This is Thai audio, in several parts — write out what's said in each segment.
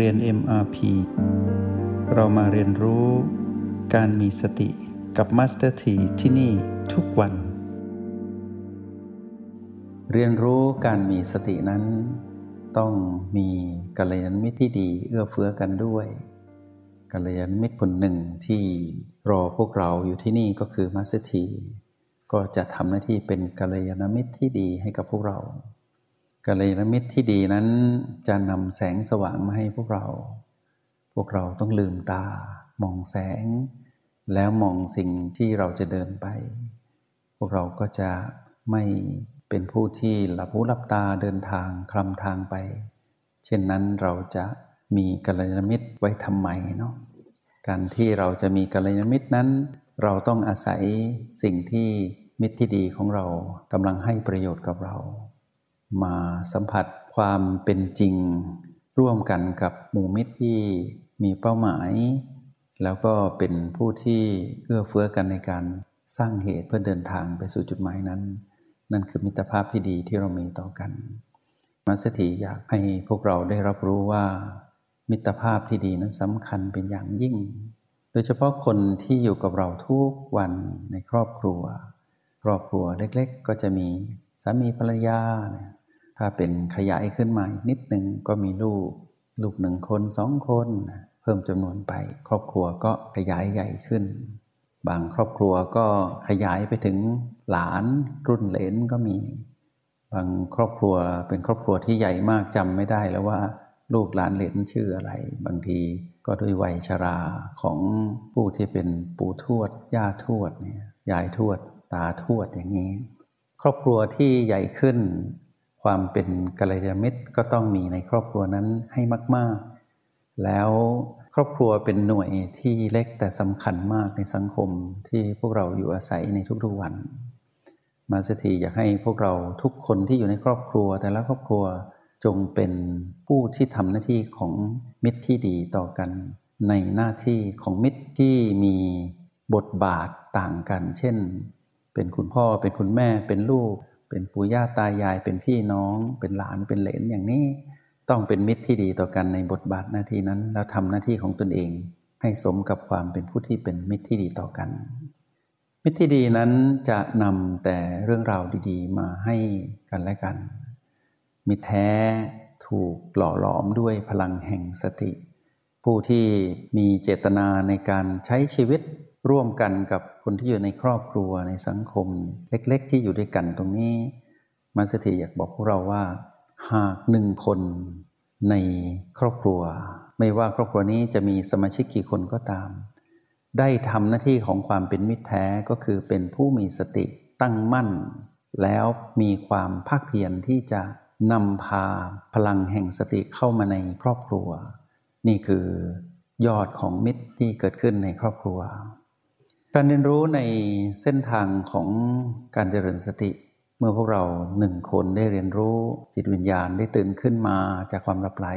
เรียน MRP เรามาเรียนรู้การมีสติกับ Master T ที่ที่นี่ทุกวัน เรียนรู้การมีสตินั้น ต้องมีกัลยาณมิตรที่ดีเอื้อเฟื้อกันด้วยกัลยาณมิตรคนหนึ่งที่รอพวกเราอยู่ที่นี่ก็คือ Master T ก็จะทำหน้าที่เป็นกัลยาณมิตรที่ดีให้กับพวกเรา กัลยาณมิตรที่ดีนั้นจะนำแสงสว่างมาให้พวกเรา พวกเราต้องลืมตา มองแสง แล้วมองสิ่งที่เราจะเดินไป พวกเราก็จะไม่เป็นผู้ที่หลับหูหลับตาเดินทางคลำทางไป เช่นนั้นเราจะมีกัลยาณมิตรไว้ทำไมเนาะการที่เราจะมีกัลยาณมิตรนั้น เราต้องอาศัยสิ่งที่มิตรที่ดีของเรากำลังให้ประโยชน์กับเรา มาสัมผัสความเป็นจริง ร่วมกันกับหมู่มิตรที่มีเป้าหมาย แล้วก็เป็นผู้ที่เอื้อเฟื้อกันในการสร้างเหตุเพื่อเดินทางไปสู่จุดหมายนั้น นั่นคือมิตรภาพที่ดีที่เรามีต่อกันมัสถีอยากให้พวกเราได้รับรู้ว่า มิตรภาพที่ดีนั้นสำคัญเป็นอย่างยิ่ง โดยเฉพาะคนที่อยู่กับเราทุกวันในครอบครัว ครอบครัวเล็กๆ ก็จะมีสามีภรรยา ถ้าเป็นขยายขึ้นมาอีกนิดหนึ่งก็มีลูก ลูกหนึ่งคนสองคน เพิ่มจำนวนไป ครอบครัวก็ขยายใหญ่ขึ้น บางครอบครัวก็ขยายไปถึงหลานรุ่นเหลนก็มี บางครอบครัวเป็นครอบครัวที่ใหญ่มากจำไม่ได้แล้วว่าลูกหลานเหลนชื่ออะไร บางทีก็ด้วยวัยชราของผู้ที่เป็นปู่ทวด ย่าทวดเนี่ยยายทวด ตาทวดอย่างนี้ ครอบครัวที่ใหญ่ขึ้น ความเป็นกัลยาณมิตรก็ต้องมีในครอบครัวนั้นให้มาก ๆ แล้วครอบครัวเป็นหน่วยที่เล็กแต่สำคัญมากในสังคมที่พวกเราอยู่อาศัยในทุกๆวัน มาสถีอยากให้พวกเราทุกคนที่อยู่ในครอบครัว แต่ละครอบครัวจงเป็นผู้ที่ทำหน้าที่ของมิตรที่ดีต่อกัน ในหน้าที่ของมิตรที่มีบทบาทต่างกัน เช่น เป็นคุณพ่อเป็นคุณแม่เป็นลูก เป็นปู่ย่าตายายเป็นพี่น้อง เป็นหลานเป็นเหลนอย่างนี้ ต้องเป็นมิตรที่ดีต่อกันในบทบาทหน้าที่นั้น แล้วทำหน้าที่ของตนเอง ให้สมกับความเป็นผู้ที่เป็นมิตรที่ดีต่อกัน มิตรที่ดีนั้นจะนำแต่เรื่องราวดีๆ มาให้กันและกัน มิแท้ถูกหล่อหลอมด้วยพลังแห่งสติ ผู้ที่มีเจตนาในการใช้ชีวิต ร่วมกันกับคนที่อยู่ในครอบครัวในสังคม เล็ก ๆ ที่อยู่ด้วยกันตรงนี้มาสถิอยากบอกพวกเราว่า หากหนึ่งคนในครอบครัว ไม่ว่าครอบครัวนี้จะมีสมาชิกกี่คนก็ตาม ได้ทำหน้าที่ของความเป็นมิตรแท้ก็คือเป็นผู้มีสติตั้งมั่น แล้วมีความภาคเพียรที่จะนำพาพลังแห่งสติเข้ามาในครอบครัว นี่คือยอดของมิตรที่เกิดขึ้นในครอบครัว การเรียนรู้ในเส้นทางของการเจริญสติ เมื่อพวกเราหนึ่งคนได้เรียนรู้จิตวิญญาณได้ตื่นขึ้นมาจากความหลับไหล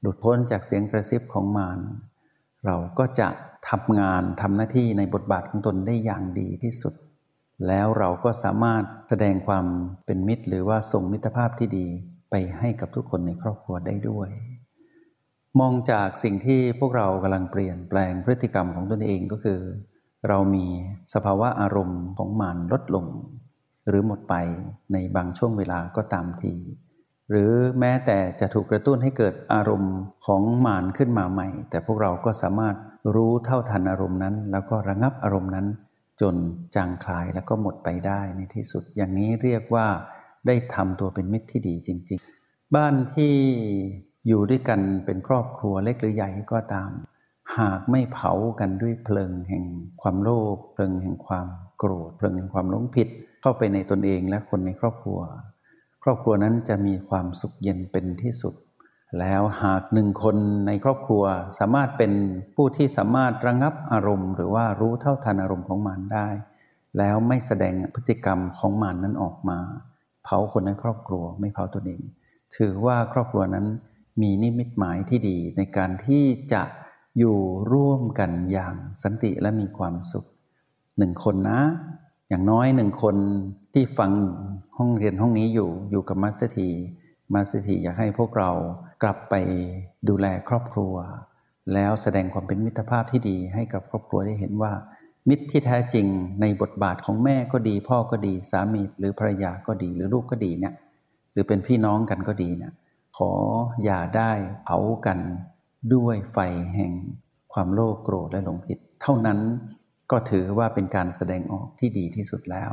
หลุดพ้นจากเสียงกระซิบของมารเราก็จะทำงานทำหน้าที่ในบทบาทของตนได้อย่างดีที่สุด แล้วเราก็สามารถแสดงความเป็นมิตร หรือว่าส่งมิตรภาพที่ดีไปให้กับทุกคนในครอบครัวได้ด้วย มองจากสิ่งที่พวกเรากำลังเปลี่ยนแปลงพฤติกรรมของตนเองก็คือ เรามีสภาวะอารมณ์ของมานลดลง หรือหมดไปในบางช่วงเวลาก็ตามที หรือแม้แต่จะถูกกระตุ้นให้เกิดอารมณ์ของมานขึ้นมาใหม่ แต่พวกเราก็สามารถรู้เท่าทันอารมณ์นั้น แล้วก็ระงับอารมณ์นั้น จนจางคลายแล้วก็หมดไปได้ในที่สุด อย่างนี้เรียกว่าได้ทำตัวเป็นมิตรที่ดีจริง ๆ บ้านที่อยู่ด้วยกันเป็นครอบครัวเล็กหรือใหญ่ก็ตาม หากไม่เผากันด้วยเพลิงแห่งความโลภเพลิงแห่งความโกรธเพลิงแห่งความหลงผิด เข้าไปในตนเองและคนในครอบครัว ครอบครัวนั้นจะมีความสุขเย็นเป็นที่สุด แล้วหากหนึ่งคนในครอบครัวสามารถเป็นผู้ที่สามารถระงับอารมณ์ หรือว่ารู้เท่าทันอารมณ์ของมันได้ แล้วไม่แสดงพฤติกรรมของมันนั้นออกมา เผาคนในครอบครัวไม่เผาตนเอง ถือว่าครอบครัวนั้นมีนิมิตหมายที่ดีในการที่จะ อยู่ร่วมกันอย่างสันติและมีความสุขหนึ่งคนนะ อย่างน้อยหนึ่งคนที่ฟังห้องเรียนห้องนี้อยู่อยู่กับมัสเตอร์ทีมาสถีอยากให้พวกเรากลับไปดูแลครอบครัว แล้วแสดงความเป็นมิตรภาพที่ดีให้กับครอบครัวได้เห็นว่า มิตรที่แท้จริงในบทบาทของแม่ก็ดี พ่อก็ดีสามีหรือภรรยาก็ดีหรือลูกก็ดีเนี่ยหรือเป็นพี่น้องกันก็ดีเนี่ยขออย่าได้เผากัน ด้วยไฟแห่งความโลภโกรธและหลงผิด เท่านั้นก็ถือว่าเป็นการแสดงออกที่ดีที่สุดแล้ว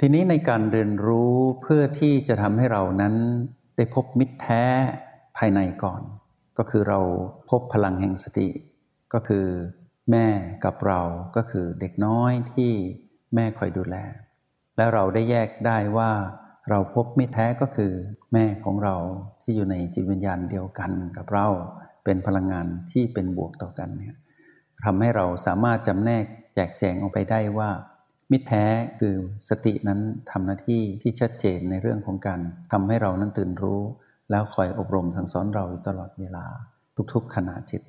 ทีนี้ในการเรียนรู้เพื่อที่จะทำให้เรานั้นได้พบมิตรแท้ภายในก่อน ก็คือเราพบพลังแห่งสติ ก็คือแม่กับเราก็คือเด็กน้อยที่แม่คอยดูแล และเราได้แยกได้ว่าเราพบมิตรแท้ก็คือแม่ของเราที่อยู่ในจิตวิญญาณเดียวกันกับเรา เป็นพลังงานที่เป็นบวกต่อกันเนี่ยทำให้เราสามารถจำแนกแจกแจงออกไปได้ว่า มิตรแท้คือสตินั้นทำหน้าที่ที่ชัดเจนในเรื่องของการทำให้เรานั้นตื่นรู้ แล้วคอยอบรมสั่งสอนเราอยู่ตลอดเวลา ทุกๆขณะจิต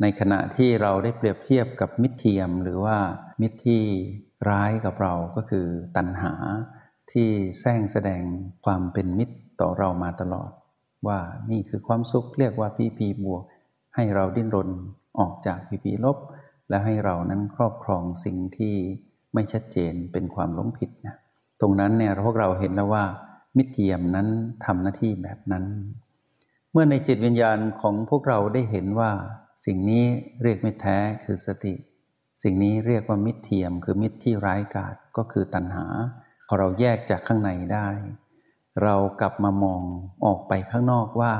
ในขณะที่เราได้เปรียบเทียบกับมิตรเทียม หรือว่ามิตรที่ร้ายกับเราก็คือตัณหา ที่แสร้งแสดงความเป็นมิตรต่อเรามาตลอด ว่านี่คือความสุขเรียกว่าพีพีบวก ให้เราดิ้นรนออกจากพีพีลบ และให้เรานั้นครอบครองสิ่งที่ไม่ชัดเจนเป็นความหลงผิดนะตรงนั้นเนี่ยพวกเราเห็นแล้วว่า มิตรเทียมนั้นทำหน้าที่แบบนั้น เมื่อในจิตวิญญาณของพวกเราได้เห็นว่า สิ่งนี้เรียกมิตรแท้คือสติ สิ่งนี้เรียกว่ามิตรเทียม คือมิตรที่ร้ายกาจก็คือตัณหาพอเราแยกจากข้างในได้ เรากลับมามองออกไปข้างนอกว่า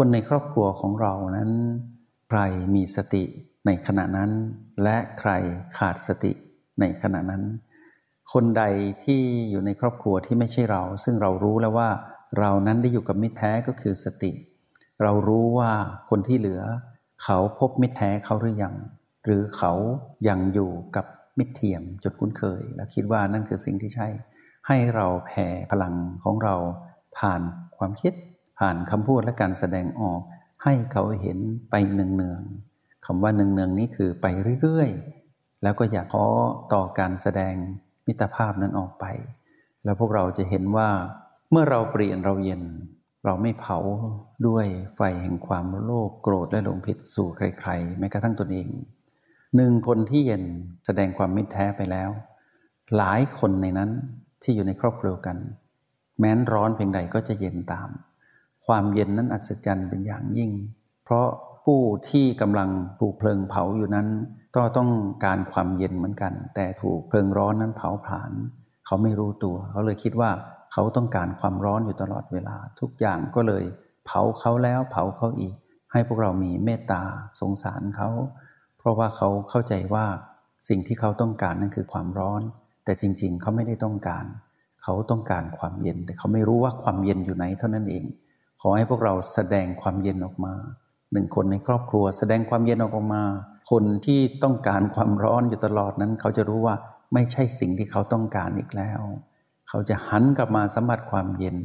คนในครอบครัวของเรานั้น ใครมีสติในขณะนั้น และใครขาดสติในขณะนั้น คนใดที่อยู่ในครอบครัวที่ไม่ใช่เรา ซึ่งเรารู้แล้วว่า เรานั้นได้อยู่กับมิตรแท้ก็คือสติ เรารู้ว่าคนที่เหลือ เขาพบมิตรแท้เขาหรือยัง หรือเขายังอยู่กับมิตรเทียมจดคุ้นเคย และคิดว่านั่นคือสิ่งที่ใช่ ให้เราแผ่พลังของเราผ่านความคิด ผ่านคำพูดและการแสดงออก ให้เขาเห็นไปเนืองๆคำว่าเนืองๆนี้คือไปเรื่อยๆ แล้วก็อย่าท้อต่อการแสดงมิตรภาพนั้นออกไป แล้วพวกเราจะเห็นว่า เมื่อเราเปลี่ยนเราเย็น เราไม่เผาด้วยไฟแห่งความโลภโกรธและหลงผิดสู่ใครๆแม้กระทั่งตนเองหนึ่งคนที่เย็นแสดงความมิตรแท้ไปแล้ว หลายคนในนั้นที่อยู่ในครอบครัวกัน แม้นร้อนเพียงใดก็จะเย็นตาม ความเย็นนั้นอัศจรรย์เป็นอย่างยิ่ง เพราะผู้ที่กำลังถูกเพลิงเผาอยู่นั้น ก็ต้องการความเย็นเหมือนกัน แต่ถูกเพลิงร้อนนั้นเผาผลาญเขาไม่รู้ตัว เขาเลยคิดว่าเขาต้องการความร้อนอยู่ตลอดเวลา ทุกอย่างก็เลย เผาเขาแล้วเผาเขาอีก ให้พวกเรามีเมตตาสงสารเขา เพราะว่าเขาเข้าใจว่าสิ่งที่เขาต้องการนั่นคือความร้อน แต่จริง ๆ เขาไม่ได้ต้องการ เขาต้องการความเย็น แต่เขาไม่รู้ว่าความเย็นอยู่ไหนเท่านั้นเอง ขอให้พวกเราแสดงความเย็นออกมาหนึ่งคนในครอบครัว แสดงความเย็นออกมา คนที่ต้องการความร้อนอยู่ตลอดนั้น เขาจะรู้ว่าไม่ใช่สิ่งที่เขาต้องการอีกแล้ว เขาจะหันกลับมาสัมผัสความเย็น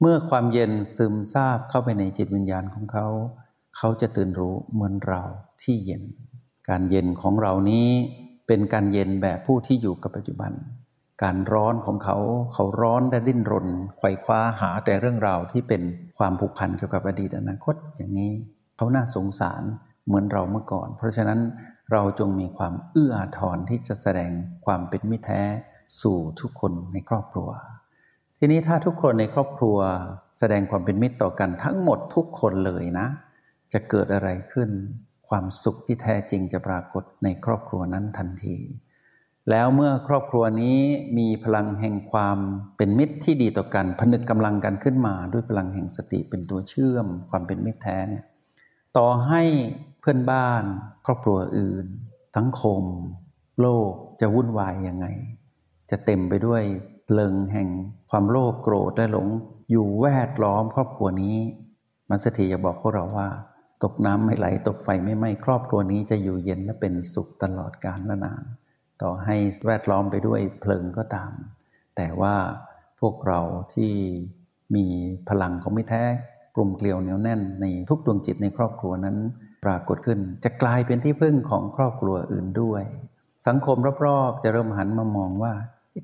เมื่อความเย็นซึมซาบเข้าไปในจิตวิญญาณของเขา เขาจะตื่นรู้เหมือนเราที่เย็น การเย็นของเรานี้เป็นการเย็นแบบผู้ที่อยู่กับปัจจุบัน การร้อนของเขา เขาร้อนและดิ้นรนไขว่คว้าหาแต่เรื่องราวที่เป็นความผูกพันเกี่ยวกับอดีตอนาคตอย่างนี้ เขาน่าสงสารเหมือนเราเมื่อก่อน เพราะฉะนั้นเราจงมีความเอื้ออาทรที่จะแสดงความเป็นมิตรแท้สู่ทุกคนในครอบครัว ทีนี้ถ้าทุกคนในครอบครัว แสดงความเป็นมิตรต่อกันทั้งหมดทุกคนเลยนะ จะเกิดอะไรขึ้น ความสุขที่แท้จริงจะปรากฏในครอบครัวนั้นทันที แล้วเมื่อครอบครัวนี้มีพลังแห่งความเป็นมิตรที่ดีต่อกัน ผนึกกำลังกันขึ้นมาด้วยพลังแห่งสติเป็นตัวเชื่อม ความเป็นมิตรแท้เนี่ยต่อให้เพื่อนบ้าน ครอบครัวอื่น สังคม โลกจะวุ่นวายยังไง จะเต็มไปด้วยเพลิงแห่งความโลภโกรธและหลง อยู่แวดล้อมครอบครัวนี้มัสถีจะบอกพวกเราว่า ตกน้ำไม่ไหลตกไฟไม่ไหม้ครอบครัวนี้จะอยู่เย็นและเป็นสุขตลอดกาลและนาน ต่อให้แวดล้อมไปด้วยเพลิงก็ตาม แต่ว่าพวกเราที่มีพลังของไม่แท้กลุ่มเกลียวเหนียวแน่นในทุกดวงจิตในครอบครัวนั้นปรากฏขึ้น จะกลายเป็นที่พึ่งของครอบครัวอื่นด้วย สังคมรอบๆ จะเริ่มหันมามองว่า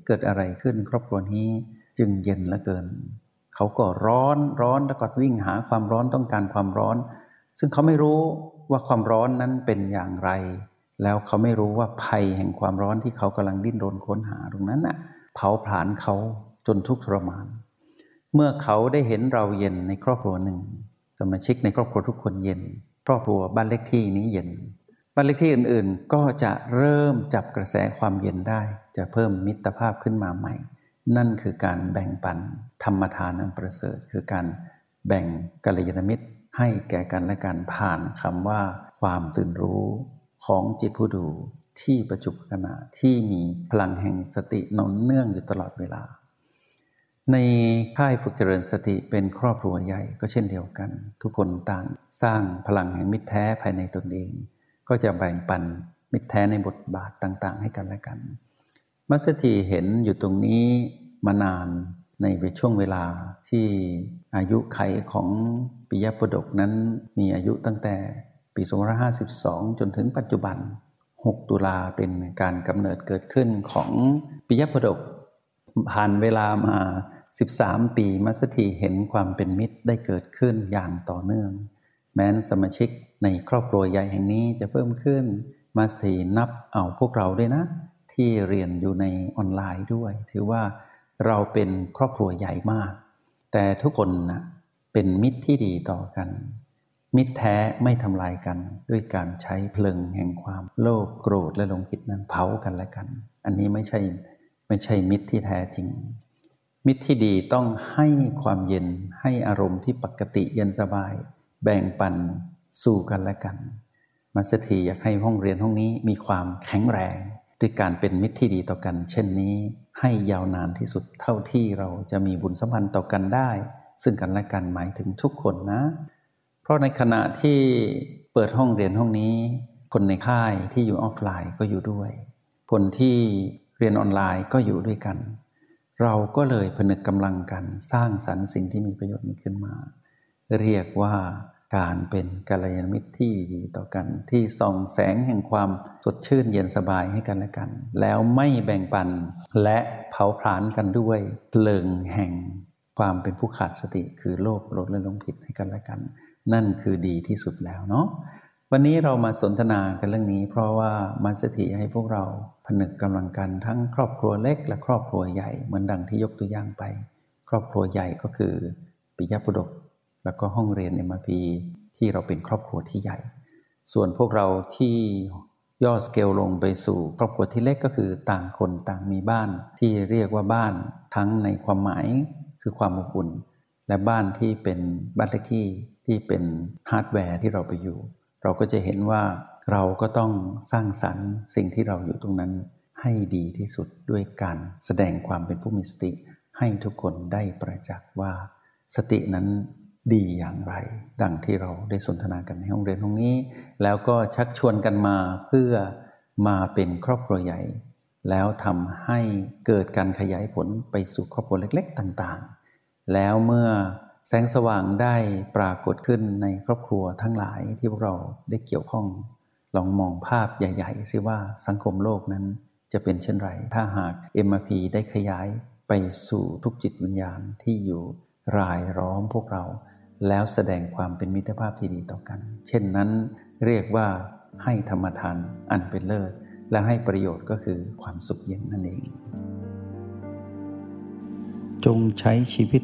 เกิดอะไรขึ้นครอบครัวนี้จึงเย็นเหลือเกิน เขาก็ร้อนร้อนแล้วก็วิ่งหาความร้อนต้องการความร้อน ซึ่งเขาไม่รู้ว่าความร้อนนั้นเป็นอย่างไร แล้วเขาไม่รู้ว่าภัยแห่งความร้อนที่เขากำลังดิ้นรนค้นหาตรงนั้นน่ะเผาผลาญเขาจนทุกข์ทรมาน เมื่อเขาได้เห็นเราเย็นในครอบครัวหนึ่งสมาชิกในครอบครัวทุกคนเย็น ครอบครัวบ้านเล็กที่นี้เย็น บ้านเล็กที่อื่นๆ ก็จะเริ่มจับกระแสความเย็นได้ จะเพิ่มมิตรภาพขึ้นมาใหม่ นั่นคือการแบ่งปันธรรมทานอันประเสริฐ คือการแบ่งกัลยาณมิตรให้แก่กันและกันผ่านคำว่าความตื่นรู้ ของจิตผู้ดูที่ประจุขณะที่มีพลังแห่งสตินนเนื่องอยู่ตลอดเวลา ในค่ายฝึกเจริญสติเป็นครอบครัวใหญ่ก็เช่นเดียวกัน ทุกคนต่างสร้างพลังแห่งมิตรแท้ภายในตนเอง ก็จะแบ่งปันมิตรแท้ในบทบาทต่างๆ ให้กันและกัน มัสถีเห็นอยู่ตรงนี้มานานในช่วงเวลาที่อายุไขของปิยปุดกนั้นมีอายุตั้งแต่ ปี2552 จนถึงปัจจุบัน 6 ตุลาเป็นการกำเนิดเกิดขึ้นของปิยปุดกผ่านเวลามา 13 ปีมัสถีเห็นความเป็นมิตรได้เกิดขึ้นอย่างต่อเนื่อง แม้นสมาชิกในครอบครัวใหญ่แห่งนี้จะเพิ่มขึ้นมัสถีนับเอาพวกเราด้วยนะ ที่เรียนอยู่ในออนไลน์ด้วย ถือว่าเราเป็นครอบครัวใหญ่มาก แต่ทุกคนนะเป็นมิตรที่ดีต่อกัน มิตรแท้ไม่ทำลายกันด้วยการใช้เพลิงแห่งความโลภโกรธและหลงผิดนั้นเผากันและกัน อันนี้ไม่ใช่ไม่ใช่มิตรที่แท้จริง มิตรที่ดีต้องให้ความเย็นให้อารมณ์ที่ปกติเย็นสบาย แบ่งปันสู่กันและกัน มัสถีอยากให้ห้องเรียนห้องนี้มีความแข็งแรงด้วยการเป็นมิตรที่ดีต่อกัน เช่นนี้ให้ยาวนานที่สุดเท่าที่เราจะมีบุญสัมพันธ์ต่อกันได้ ซึ่งกันและกันหมายถึงทุกคนนะ เพราะในขณะที่เปิดห้องเรียนห้องนี้ คนในค่ายที่อยู่ออฟไลน์ก็อยู่ด้วย คนที่เรียนออนไลน์ก็อยู่ด้วยกัน เราก็เลยผนึกกำลังกันสร้างสรรค์สิ่งที่มีประโยชน์นี้ขึ้นมา เรียกว่าการเป็นกัลยาณมิตรที่ดีต่อกันที่ส่องแสงแห่งความสดชื่นเย็นสบายให้กันและกัน แล้วไม่แบ่งปันและเผาผลาญกันด้วยเพลิงแห่งความเป็นผู้ขาดสติคือโลภโกรธและลงผิดให้กันและกัน นั่นคือดีที่สุดแล้วเนาะวันนี้เรามาสนทนากันเรื่องนี้ เพราะว่ามันสถิให้พวกเราผนึกกำลังกันทั้งครอบครัวเล็ก และครอบครัวใหญ่เหมือนดังที่ยกตัวอย่างไป ครอบครัวใหญ่ก็คือปิยปุดกแล้วก็ห้องเรียน MRP ที่เราเป็นครอบครัวที่ใหญ่ ส่วนพวกเราที่ย่อสเกลลงไปสู่ครอบครัวที่เล็กก็คือต่างคนต่างมีบ้านที่เรียกว่าบ้านทั้งในความหมายคือความอบอุ่น และบ้านที่เป็นบ้านเลขที่ที่เป็นฮาร์ดแวร์ที่เราไปอยู่ เราก็จะเห็นว่าเราก็ต้องสร้างสรรค์สิ่งที่เราอยู่ตรงนั้นให้ดีที่สุดด้วยการแสดงความเป็นผู้มีสติ ให้ทุกคนได้ประจักษ์ว่า สตินั้นดีอย่างไร ดังที่เราได้สนทนากันในห้องเรียนห้องนี้ แล้วก็ชักชวนกันมาเพื่อมาเป็นครอบครัวใหญ่ แล้วทำให้เกิดการขยายผลไปสู่ครอบครัวเล็ก ๆ ต่าง ๆ แล้วเมื่อแสงสว่างได้ปรากฏขึ้นในครอบครัวทั้งหลายที่พวกเราได้เกี่ยวข้อง ลองมองภาพใหญ่ ๆ ซิว่าสังคมโลกนั้นจะเป็นเช่นไร ถ้าหาก MRP ได้ขยายไปสู่ทุกจิตวิญญาณที่อยู่รายล้อมพวกเรา แล้วแสดงความเป็นมิตรภาพที่ดีต่อกัน เช่นนั้นเรียกว่าให้ธรรมทานอันเป็นเลิศ และให้ประโยชน์ก็คือความสุขเย็นนั่นเอง จงใช้ชีวิต